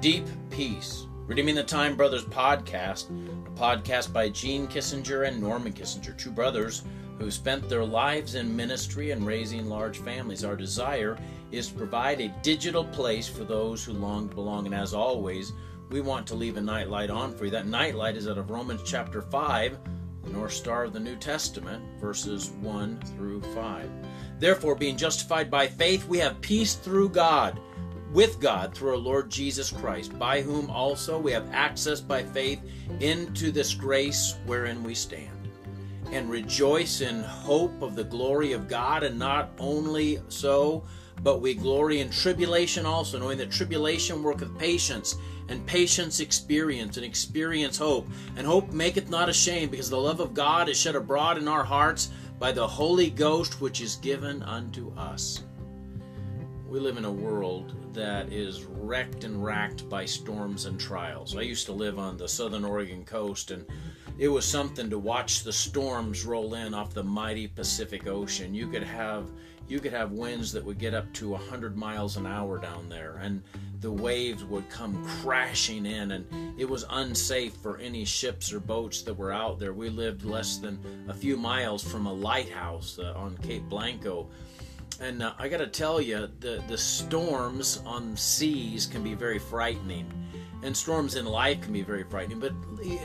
Deep Peace, Redeeming the Time Brothers podcast, a podcast by Gene Kissinger and Norman Kissinger, two brothers who spent their lives in ministry and raising large families. Our desire is to provide a digital place for those who long to belong. And as always, we want to leave a nightlight on for you. That nightlight is out of Romans chapter 5, the North Star of the New Testament, verses 1 through 5. Therefore, being justified by faith, we have peace through God with God through our Lord Jesus Christ, by whom also we have access by faith into this grace wherein we stand, and rejoice in hope of the glory of God, and not only so, but we glory in tribulation also, knowing that tribulation worketh patience, and patience experience, and experience hope. And hope maketh not ashamed, because the love of God is shed abroad in our hearts by the Holy Ghost which is given unto us. We live in a world that is wrecked and racked by storms and trials. I used to live on the southern Oregon coast, and it was something to watch the storms roll in off the mighty Pacific Ocean. You could have you could have winds that would get up to 100 miles an hour down there, and the waves would come crashing in, and it was unsafe for any ships or boats that were out there. We lived less than a few miles from a lighthouse uh, on Cape Blanco and uh, I got to tell you, the the storms on seas can be very frightening, and storms in life can be very frightening. But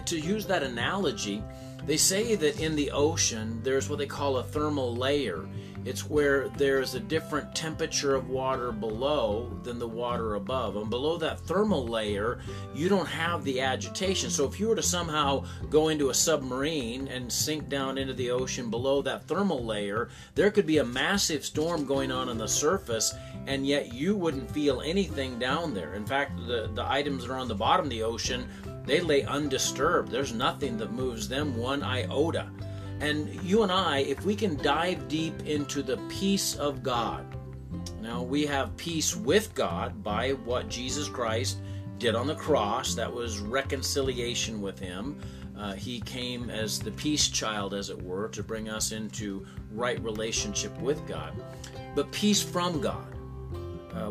to use that analogy, they say that in the ocean there's what they call a thermal layer. It's where there's a different temperature of water below than the water above. And below that thermal layer, you don't have the agitation. So if you were to somehow go into a submarine and sink down into the ocean below that thermal layer, there could be a massive storm going on on the surface, and yet you wouldn't feel anything down there. In fact, the, the items that are on the bottom of the ocean, they lay undisturbed. There's nothing that moves them one iota. And you and I, if we can dive deep into the peace of God, now we have peace with God by what Jesus Christ did on the cross. That was reconciliation with Him. Uh, he came as the peace child, as it were, to bring us into right relationship with God. But peace from God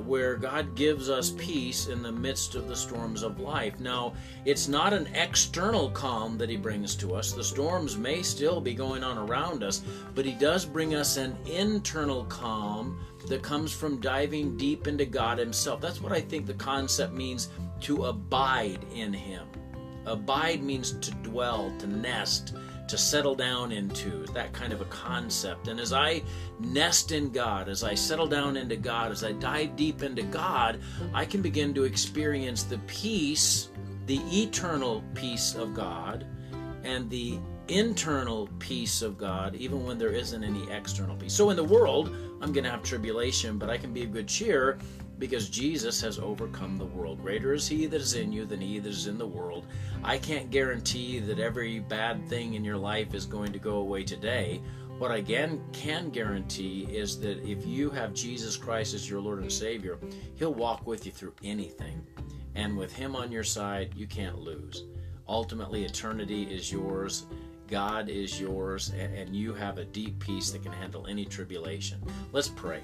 where God gives us peace in the midst of the storms of life. Now, it's not an external calm that He brings to us. The storms may still be going on around us, but He does bring us an internal calm that comes from diving deep into God Himself. That's what I think the concept means to abide in Him. Abide means to dwell, to nest to settle down into, that kind of a concept. And as I nest in God, as I settle down into God, as I dive deep into God, I can begin to experience the peace, the eternal peace of God, and the internal peace of God, even when there isn't any external peace. So in the world, I'm going to have tribulation, but I can be of good cheer because Jesus has overcome the world. Greater is He that is in you than He that is in the world. I can't guarantee that every bad thing in your life is going to go away today. What I can, can guarantee is that if you have Jesus Christ as your Lord and Savior, He'll walk with you through anything. And with Him on your side, you can't lose. Ultimately, eternity is yours God is yours, and you have a deep peace that can handle any tribulation. Let's pray.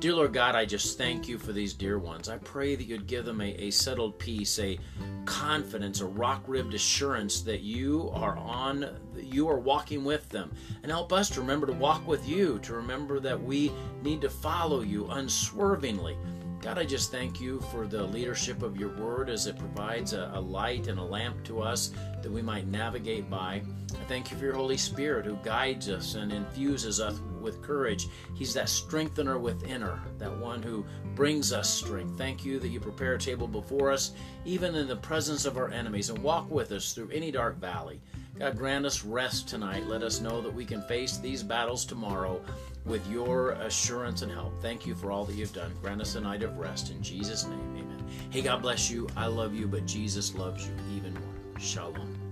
Dear Lord God, I just thank you for these dear ones. I pray that you'd give them a, a settled peace, a confidence, a rock ribbed assurance that you are on, you are walking with them. And help us to remember to walk with you, to remember that we need to follow you unswervingly. God, I just thank you for the leadership of your word as it provides a, a, light and a lamp to us that we might navigate by. I thank you for your Holy Spirit who guides us and infuses us with courage. He's that strengthener within her, that one who brings us strength. Thank you that you prepare a table before us, even in the presence of our enemies, and walk with us through any dark valley. God, grant us rest tonight. Let us know that we can face these battles tomorrow with your assurance and help. Thank you for all that you've done. Grant us a night of rest. In Jesus' name, amen. Hey, God bless you. I love you, but Jesus loves you even more. Shalom.